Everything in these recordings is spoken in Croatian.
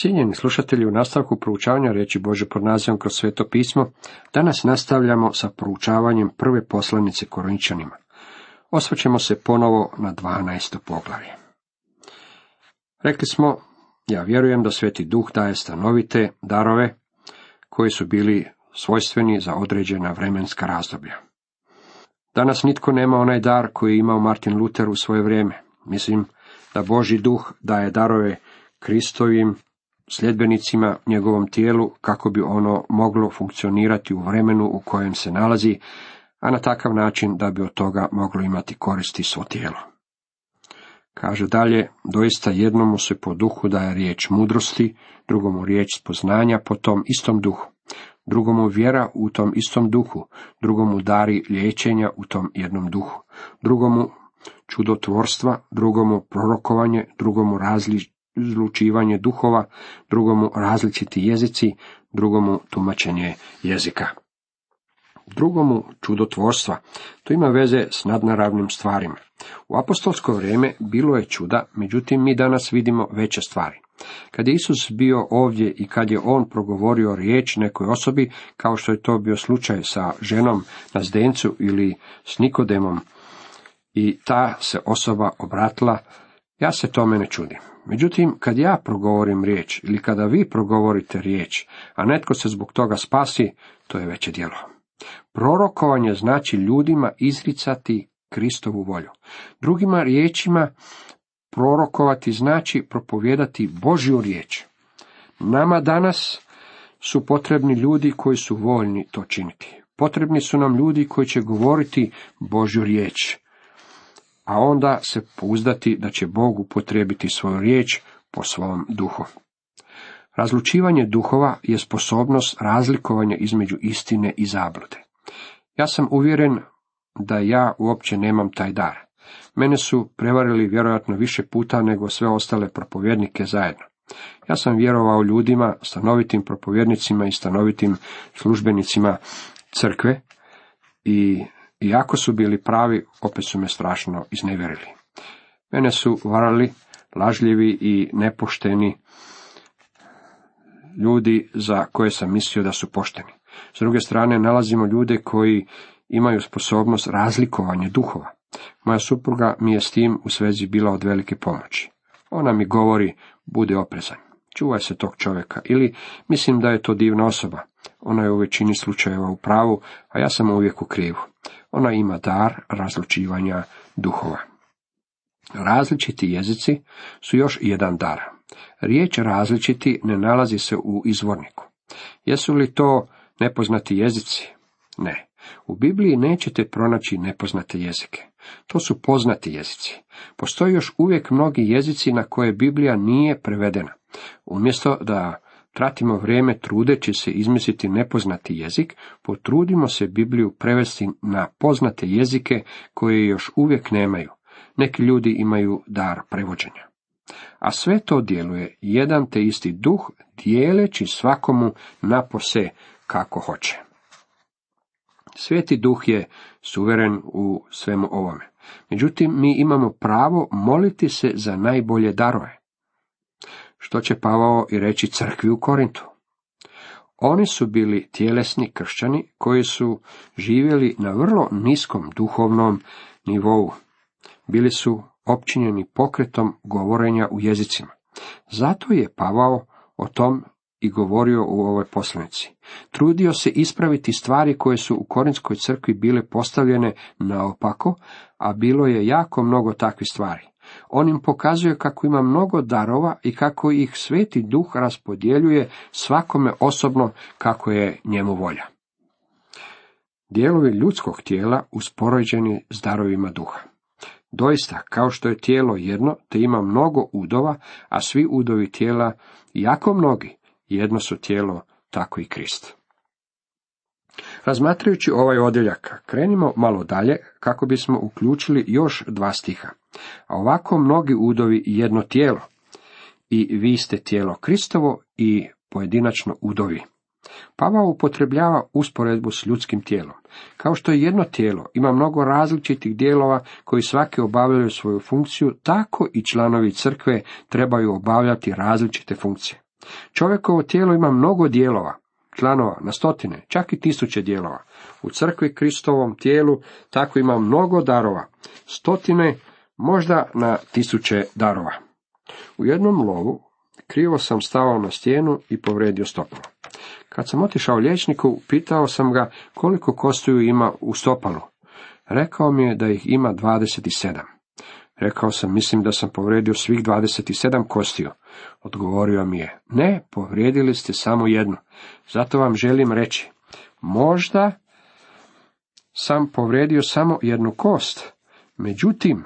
Cijenjeni slušatelji, u nastavku proučavanja riječi Bože pod nazivom kroz sveto pismo, danas nastavljamo sa proučavanjem prve poslanice Korinčanima. Osvrćemo se ponovo na 12. poglavlje. Rekli smo, ja vjerujem da Sveti Duh daje stanovite darove koji su bili svojstveni za određena vremenska razdoblja. Danas nitko nema onaj dar koji je imao Martin Luther u svoje vrijeme. Mislim da Boži duh daje darove Kristovim sljedbenicima njegovom tijelu kako bi ono moglo funkcionirati u vremenu u kojem se nalazi, a na takav način da bi od toga moglo imati koristi svo tijelo. Kaže dalje, doista jednomu se po duhu daje riječ mudrosti, drugomu riječ spoznanja po tom istom duhu, drugomu vjera u tom istom duhu, drugomu dari liječenja u tom jednom duhu, drugomu čudotvorstva, drugomu prorokovanje, drugomu razlučivanje duhova, drugomu različiti jezici, drugomu tumačenje jezika. Drugomu čudotvorstva, to ima veze s nadnaravnim stvarima. U apostolsko vrijeme bilo je čuda, međutim mi danas vidimo veće stvari. Kad je Isus bio ovdje i kad je on progovorio riječ nekoj osobi, kao što je to bio slučaj sa ženom na zdencu ili s Nikodemom, i ta se osoba obratila, ja se tome ne čudim. Međutim, kad ja progovorim riječ ili kada vi progovorite riječ, a netko se zbog toga spasi, to je veće djelo. Prorokovanje znači ljudima izricati Kristovu volju. Drugima riječima, prorokovati znači propovijedati Božju riječ. Nama danas su potrebni ljudi koji su voljni to činiti. Potrebni su nam ljudi koji će govoriti Božju riječ a onda se pouzdati da će Bog upotrijebiti svoju riječ po svom duhu. Razlučivanje duhova je sposobnost razlikovanja između istine i zablude. Ja sam uvjeren da ja uopće nemam taj dar. Mene su prevarili vjerojatno više puta nego sve ostale propovjednike zajedno. Ja sam vjerovao ljudima, stanovitim propovjednicima i stanovitim službenicima crkve i iako su bili pravi, opet su me strašno iznevjerili. Mene su varali lažljivi i nepošteni ljudi za koje sam mislio da su pošteni. S druge strane, nalazimo ljude koji imaju sposobnost razlikovanja duhova. Moja supruga mi je s tim u svezi bila od velike pomoći. Ona mi govori, bude oprezan, čuvaj se tog čovjeka, ili mislim da je to divna osoba. Ona je u većini slučajeva u pravu, a ja sam uvijek u krivu. Ona ima dar razlučivanja duhova. Različiti jezici su još jedan dar. Riječ različiti ne nalazi se u izvorniku. Jesu li to nepoznati jezici? Ne. U Bibliji nećete pronaći nepoznate jezike. To su poznati jezici. Postoji još uvijek mnogi jezici na koje Biblija nije prevedena. Umjesto da tratimo vrijeme trudeći se izmisliti nepoznati jezik, potrudimo se Bibliju prevesti na poznate jezike koje još uvijek nemaju. Neki ljudi imaju dar prevođenja. A sve to djeluje jedan te isti duh, dijeleći svakomu napose kako hoće. Sveti duh je suveren u svemu ovome. Međutim, mi imamo pravo moliti se za najbolje darove što će Pavao i reći crkvi u Korintu. Oni su bili tjelesni kršćani koji su živjeli na vrlo niskom duhovnom nivou. Bili su općinjeni pokretom govorenja u jezicima. Zato je Pavao o tom i govorio u ovoj poslanici. Trudio se ispraviti stvari koje su u Korinskoj crkvi bile postavljene naopako, a bilo je jako mnogo takvih stvari. On im pokazuje kako ima mnogo darova i kako ih sveti duh raspodjeljuje svakome osobno kako je njemu volja. Dijelovi ljudskog tijela uspoređeni s darovima duha. Doista, kao što je tijelo jedno, te ima mnogo udova, a svi udovi tijela jako mnogi, jedno su tijelo, tako i Krist. Razmatrajući ovaj odjeljak, krenimo malo dalje kako bismo uključili još dva stiha. A ovako mnogi udovi jedno tijelo. I vi ste tijelo Kristovo i pojedinačno udovi. Pavao upotrebljava usporedbu s ljudskim tijelom. Kao što je jedno tijelo ima mnogo različitih dijelova koji svake obavljaju svoju funkciju, tako i članovi crkve trebaju obavljati različite funkcije. Čovjekovo tijelo ima mnogo dijelova, članova, na stotine, čak i tisuće dijelova. U crkvi Kristovom tijelu tako ima mnogo darova, stotine, možda na tisuće darova. U jednom lovu krivo sam stao na stijenu i povredio stopalo. Kad sam otišao liječniku, pitao sam ga koliko kostuju ima u stopalu. Rekao mi je da ih ima 27. Rekao sam, mislim da sam povrijedio svih 27 kostiju. Odgovorio mi je, ne, povrijedili ste samo jednu. Zato vam želim reći, možda sam povrijedio samo jednu kost, međutim,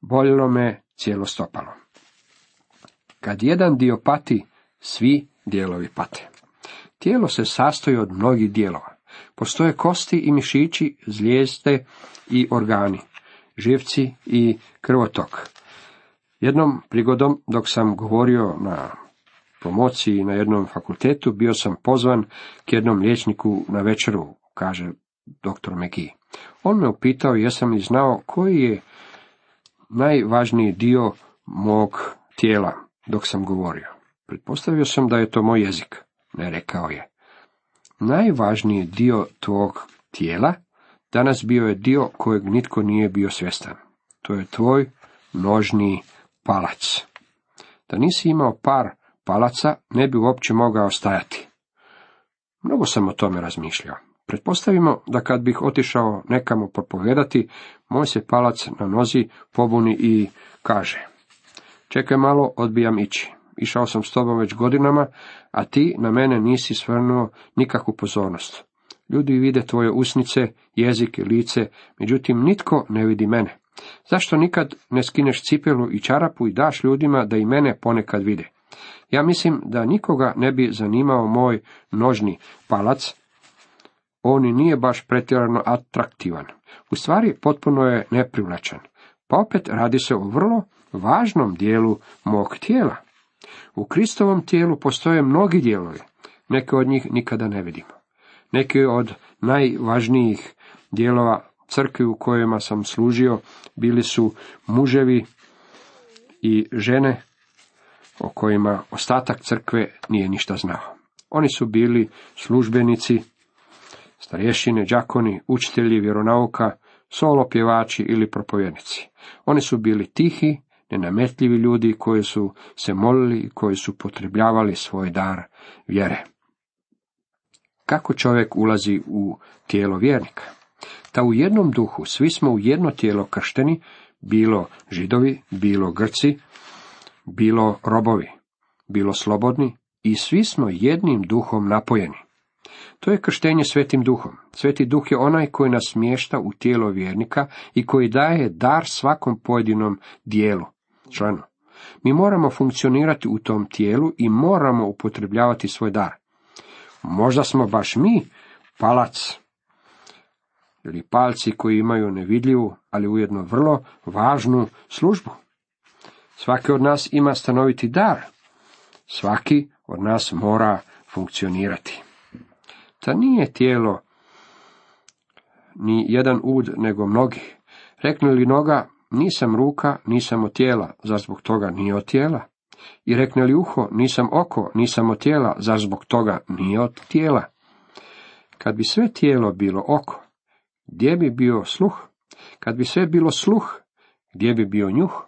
boljelo me cijelo stopalo. Kad jedan dio pati, svi dijelovi pate. Tijelo se sastoji od mnogih dijelova. Postoje kosti i mišići, zlijezde i organi, živci i krvotok. Jednom prigodom, dok sam govorio na promociji na jednom fakultetu, bio sam pozvan k jednom liječniku na večeru, kaže dr. Meki. On me upitao jesam li znao koji je najvažniji dio mog tijela dok sam govorio. Pretpostavio sam da je to moj jezik. Ne rekao je. Najvažniji dio tvog tijela danas bio je dio kojeg nitko nije bio svjestan. To je tvoj nožni palac. Da nisi imao par palaca, ne bi uopće mogao stajati. Mnogo sam o tome razmišljao. Pretpostavimo da kad bih otišao nekamo propovedati, moj se palac na nozi pobuni i kaže. Čekaj malo, odbijam ići. Išao sam s tobom već godinama, a ti na mene nisi svrnuo nikakvu pozornost. Ljudi vide tvoje usnice, jezik i lice, međutim nitko ne vidi mene. Zašto nikad ne skineš cipelu i čarapu i daš ljudima da i mene ponekad vide? Ja mislim da nikoga ne bi zanimao moj nožni palac, on i nije baš pretjerano atraktivan. U stvari potpuno je neprivlačan. Pa opet radi se o vrlo važnom dijelu mog tijela. U Kristovom tijelu postoje mnogi dijelovi, neke od njih nikada ne vidimo. Neki od najvažnijih dijelova crkvi u kojima sam služio bili su muževi i žene o kojima ostatak crkve nije ništa znao. Oni su bili službenici, starješine, đakoni, učitelji vjeronauka, solo pjevači ili propovjednici. Oni su bili tihi, nenametljivi ljudi koji su se molili i koji su potrebljavali svoj dar vjere. Kako čovjek ulazi u tijelo vjernika? Da u jednom duhu svi smo u jedno tijelo kršteni, bilo židovi, bilo grci, bilo robovi, bilo slobodni i svi smo jednim duhom napojeni. To je krštenje svetim duhom. Sveti duh je onaj koji nas smješta u tijelo vjernika i koji daje dar svakom pojedinom dijelu, članu. Mi moramo funkcionirati u tom tijelu i moramo upotrebljavati svoj dar. Možda smo baš mi palac ili palci koji imaju nevidljivu, ali ujedno vrlo važnu službu. Svaki od nas ima stanoviti dar. Svaki od nas mora funkcionirati. Ta nije tijelo ni jedan ud, nego mnogi. Rekne li noga, nisam ruka, nisam od tijela, zar zbog toga nije od tijela? I rekne li uho, nisam oko, nisam od tijela, zar zbog toga nije od tijela? Kad bi sve tijelo bilo oko, gdje bi bio sluh? Kad bi sve bilo sluh, gdje bi bio njuh?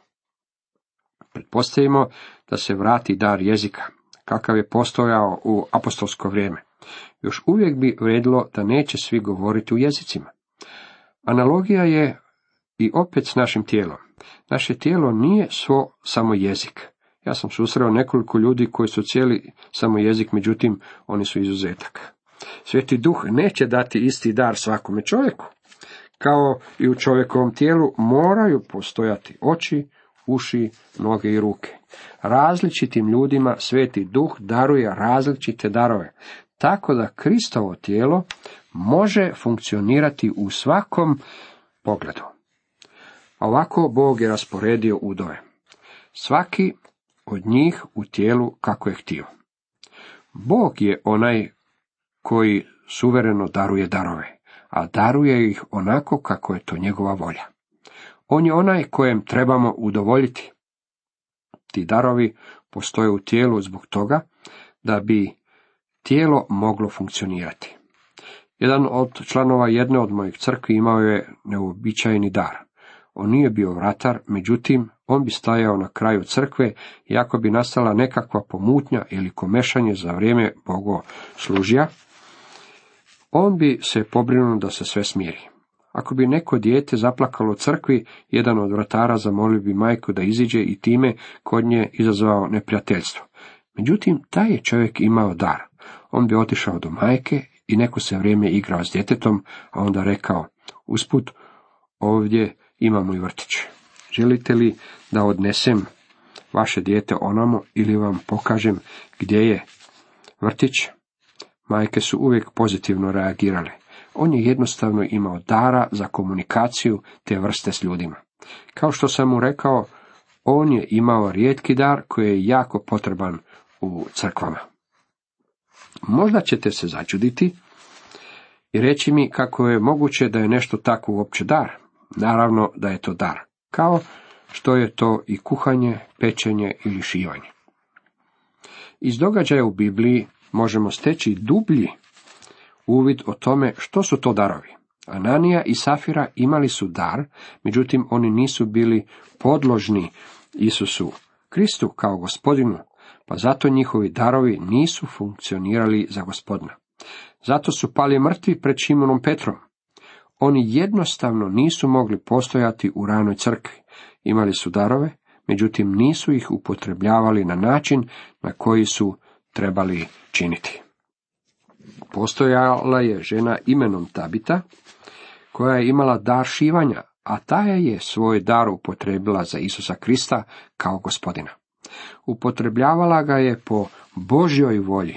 Pretpostavimo da se vrati dar jezika, kakav je postojao u apostolsko vrijeme. Još uvijek bi vredilo da neće svi govoriti u jezicima. Analogija je i opet s našim tijelom. Naše tijelo nije svo samo jezik. Ja sam susreo nekoliko ljudi koji su cijeli samo jezik, međutim, oni su izuzetak. Sveti duh neće dati isti dar svakome čovjeku. Kao i u čovjekovom tijelu moraju postojati oči, uši, noge i ruke. Različitim ljudima sveti duh daruje različite darove, tako da Kristovo tijelo može funkcionirati u svakom pogledu. Ovako Bog je rasporedio udove. Svaki od njih u tijelu kako je htio. Bog je onaj koji suvereno daruje darove, a daruje ih onako kako je to njegova volja. On je onaj kojem trebamo udovoljiti. Ti darovi postoje u tijelu zbog toga da bi tijelo moglo funkcionirati. Jedan od članova jedne od mojih crkvi imao je neuobičajeni dar. On nije bio vratar, međutim, on bi stajao na kraju crkve i ako bi nastala nekakva pomutnja ili komešanje za vrijeme služja, on bi se pobrinuo da se sve smiri. Ako bi neko dijete zaplakalo u crkvi, jedan od vratara zamolio bi majku da iziđe i time kod nje izazvao neprijateljstvo. Međutim, taj je čovjek imao dar. On bi otišao do majke i neko se vrijeme igrao s djetetom, a onda rekao, usput, ovdje imamo i vrtić. Želite li da odnesem vaše dijete onamo ili vam pokažem gdje je vrtić? Majke su uvijek pozitivno reagirale. On je jednostavno imao dara za komunikaciju te vrste s ljudima. Kao što sam mu rekao, on je imao rijetki dar koji je jako potreban u crkvama. Možda ćete se začuditi i reći mi kako je moguće da je nešto tako uopće dar. Naravno da je to dar, kao što je to i kuhanje, pečenje ili šivanje. Iz događaja u Bibliji možemo steći dublji uvid o tome što su to darovi. Ananija i Safira imali su dar, međutim oni nisu bili podložni Isusu Kristu kao gospodinu, pa zato njihovi darovi nisu funkcionirali za gospodina. Zato su pali mrtvi pred Šimonom Petrom. Oni jednostavno nisu mogli postojati u ranoj crkvi. Imali su darove, međutim nisu ih upotrebljavali na način na koji su trebali činiti. Postojala je žena imenom Tabita, koja je imala dar šivanja, a ta je svoj dar upotrebila za Isusa Krista kao gospodina. Upotrebljavala ga je po Božjoj volji.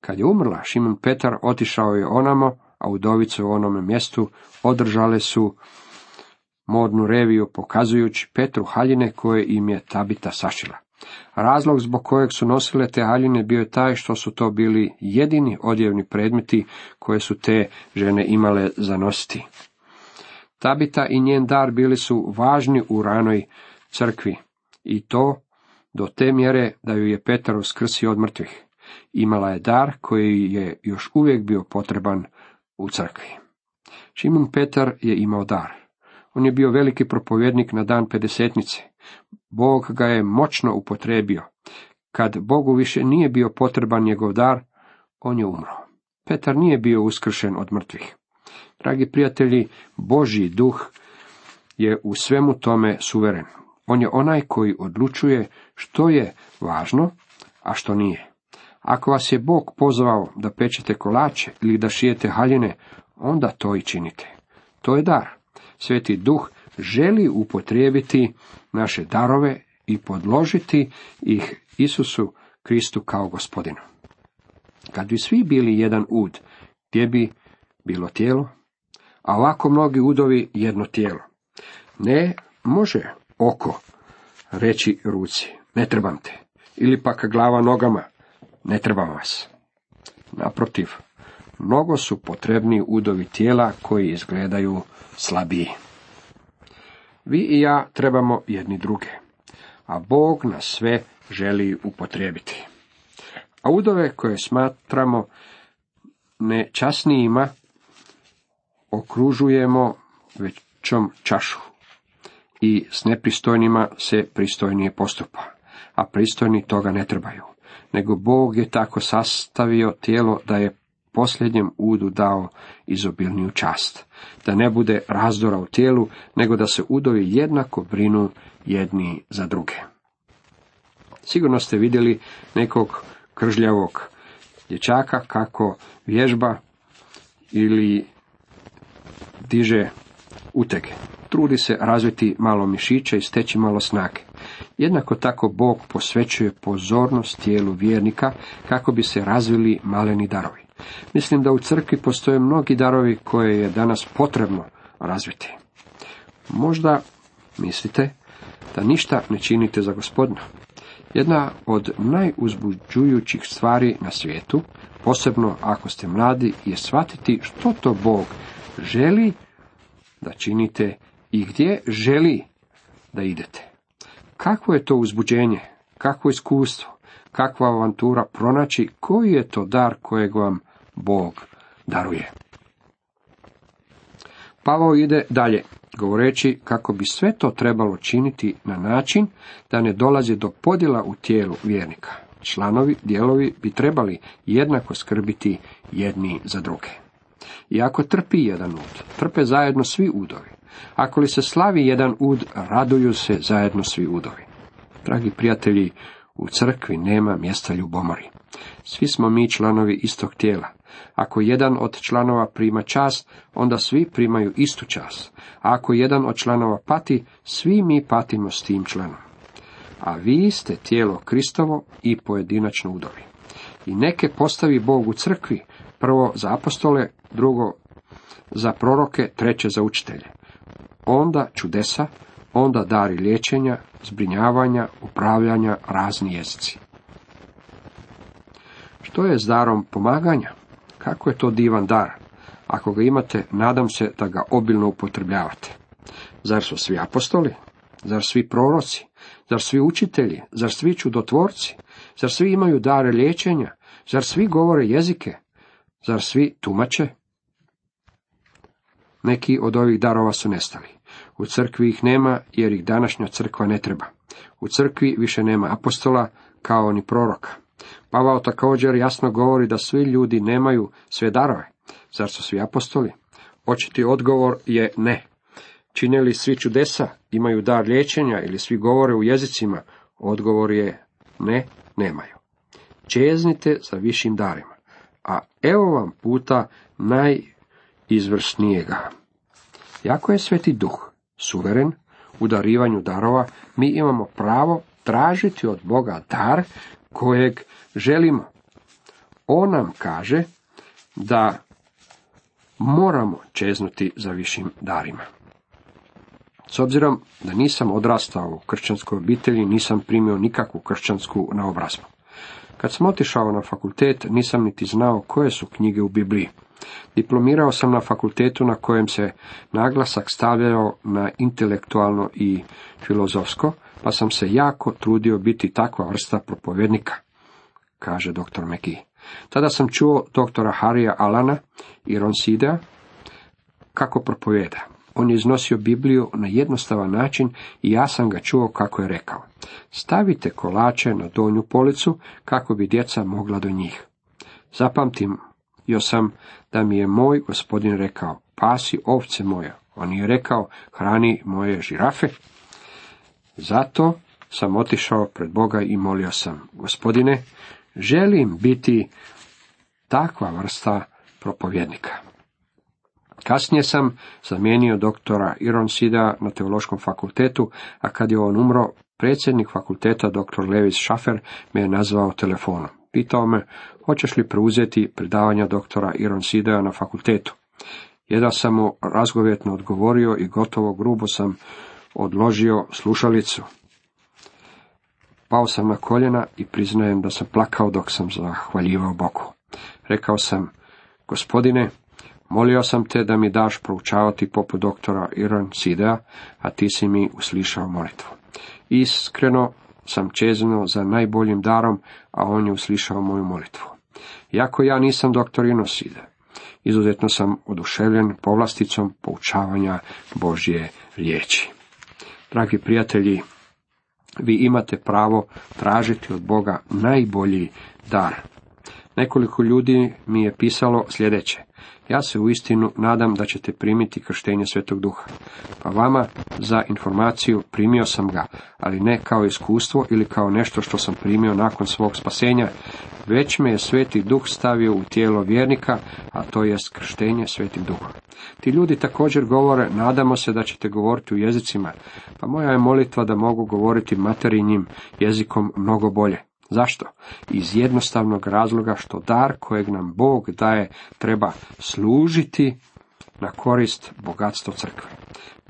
Kad je umrla, Šimon Petar otišao je onamo, a udovice u onome mjestu održale su modnu reviju pokazujući Petru haljine koje im je Tabita sašila. Razlog zbog kojeg su nosile te haljine bio je taj što su to bili jedini odjevni predmeti koje su te žene imale za nositi. Tabita i njen dar bili su važni u ranoj crkvi i to do te mjere da ju je Petar uskrsio od mrtvih. Imala je dar koji je još uvijek bio potreban u crkvi. Šimun Petar je imao dar. On je bio veliki propovjednik na dan pedesetnice. Bog ga je moćno upotrebio. Kad Bogu više nije bio potreban njegov dar, on je umro. Petar nije bio uskršen od mrtvih. Dragi prijatelji, Božji duh je u svemu tome suveren. On je onaj koji odlučuje što je važno, a što nije. Ako vas je Bog pozvao da pečete kolače ili da šijete haljine, onda to i činite. To je dar. Sveti duh želi upotrijebiti naše darove i podložiti ih Isusu Kristu kao gospodinu. Kad bi svi bili jedan ud, gdje bi bilo tijelo, a ovako mnogi udovi jedno tijelo. Ne može oko reći ruci, ne trebam te, ili pak glava nogama, ne trebam vas. Naprotiv, mnogo su potrebni udovi tijela koji izgledaju slabiji. Vi i ja trebamo jedni druge, a Bog nas sve želi upotrijebiti. A udove koje smatramo nečasnijima okružujemo većom čašu i s nepristojnima se pristojnije postupa, a pristojni toga ne trebaju, nego Bog je tako sastavio tijelo da je posljednjem udu dao izobilniju čast, da ne bude razdora u tijelu, nego da se udovi jednako brinu jedni za druge. Sigurno ste vidjeli nekog kržljavog dječaka kako vježba ili diže utege. Trudi se razviti malo mišića i steći malo snage. Jednako tako Bog posvećuje pozornost tijelu vjernika kako bi se razvili maleni darovi. Mislim da u crkvi postoje mnogi darovi koje je danas potrebno razviti. Možda mislite da ništa ne činite za gospodina. Jedna od najuzbuđujućih stvari na svijetu, posebno ako ste mladi, je shvatiti što to Bog želi da činite i gdje želi da idete. Kakvo je to uzbuđenje kakvo iskustvo, kakva avantura pronaći koji je to dar kojeg vam Bog daruje. Pavao ide dalje, govoreći kako bi sve to trebalo činiti na način da ne dolazi do podjela u tijelu vjernika. Članovi, dijelovi bi trebali jednako skrbiti jedni za druge. I ako trpi jedan ud, trpe zajedno svi udovi. Ako li se slavi jedan ud, raduju se zajedno svi udovi. Dragi prijatelji, u crkvi nema mjesta ljubomori. Svi smo mi članovi istog tijela. Ako jedan od članova prima čast, onda svi primaju istu čast. A ako jedan od članova pati, svi mi patimo s tim članom. A vi ste tijelo Kristovo i pojedinačno udovi. I neke postavi Bog u crkvi, prvo za apostole, drugo za proroke, treće za učitelje. Onda čudesa, onda dari liječenja, zbrinjavanja, upravljanja, razni jezici. Što je s darom pomaganja? Kako je to divan dar? Ako ga imate, nadam se da ga obilno upotrebljavate. Zar su svi apostoli? Zar svi proroci? Zar svi učitelji? Zar svi čudotvorci? Zar svi imaju dare liječenja? Zar svi govore jezike? Zar svi tumače? Neki od ovih darova su nestali. U crkvi ih nema jer ih današnja crkva ne treba. U crkvi više nema apostola kao ni proroka. Pavao također jasno govori da svi ljudi nemaju sve darove. Zar su svi apostoli? Očiti odgovor je ne. Čine li svi čudesa, imaju dar liječenja ili svi govore u jezicima? Odgovor je ne, nemaju. Čeznite za višim darima. A evo vam puta najizvrsnijega. Jako je sveti duh, suveren, u darivanju darova, mi imamo pravo tražiti od Boga dar kojeg želimo. On nam kaže da moramo čeznuti za višim darima. S obzirom da nisam odrastao u kršćanskoj obitelji, nisam primio nikakvu kršćansku naobrazbu. Kad sam otišao na fakultet, nisam niti znao koje su knjige u Bibliji. Diplomirao sam na fakultetu na kojem se naglasak stavljao na intelektualno i filozofsko, pa sam se jako trudio biti takva vrsta propovjednika, kaže dr. McGee. Tada sam čuo doktora Harija Alana i Ronsidea kako propovjeda. On je iznosio Bibliju na jednostavan način i ja sam ga čuo kako je rekao. Stavite kolače na donju policu kako bi djeca mogla do njih. Zapamtim jo sam da mi je moj gospodin rekao, pasi ovce moje. On je rekao, hrani moje žirafe. Zato sam otišao pred Boga i molio sam, gospodine, želim biti takva vrsta propovjednika. Kasnije sam zamijenio doktora Ironsida na teološkom fakultetu, a kad je on umro, predsjednik fakulteta dr. Lewis Schaffer me je nazvao telefonom. Pitao me, hoćeš li preuzeti predavanja doktora Ironsidea na fakultetu. Jedan sam mu razgovjetno odgovorio i gotovo grubo sam odložio slušalicu. Pao sam na koljena i priznajem da sam plakao dok sam zahvaljivao Boku. Rekao sam, gospodine, molio sam te da mi daš proučavati poput doktora Iron Sidea, a ti si mi uslišao molitvu. Iskreno sam čeznuo za najboljim darom, a on je uslišao moju molitvu. Iako ja nisam doktor Inoside, izuzetno sam oduševljen povlasticom poučavanja Božje riječi. Dragi prijatelji, vi imate pravo tražiti od Boga najbolji dar. Nekoliko ljudi mi je pisalo sljedeće. Ja se uistinu nadam da ćete primiti krštenje Svetog Duha. Pa vama za informaciju primio sam ga, ali ne kao iskustvo ili kao nešto što sam primio nakon svog spasenja, već me je Sveti Duh stavio u tijelo vjernika, a to jest krštenje Svetim Duhom. Ti ljudi također govore, nadamo se da ćete govoriti u jezicima, pa moja je molitva da mogu govoriti materinjim jezikom mnogo bolje. Zašto? Iz jednostavnog razloga što dar kojeg nam Bog daje treba služiti na korist bogatstva crkve.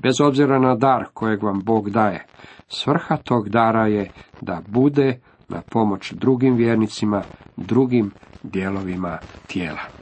Bez obzira na dar kojeg vam Bog daje, svrha tog dara je da bude na pomoć drugim vjernicima, drugim dijelovima tijela.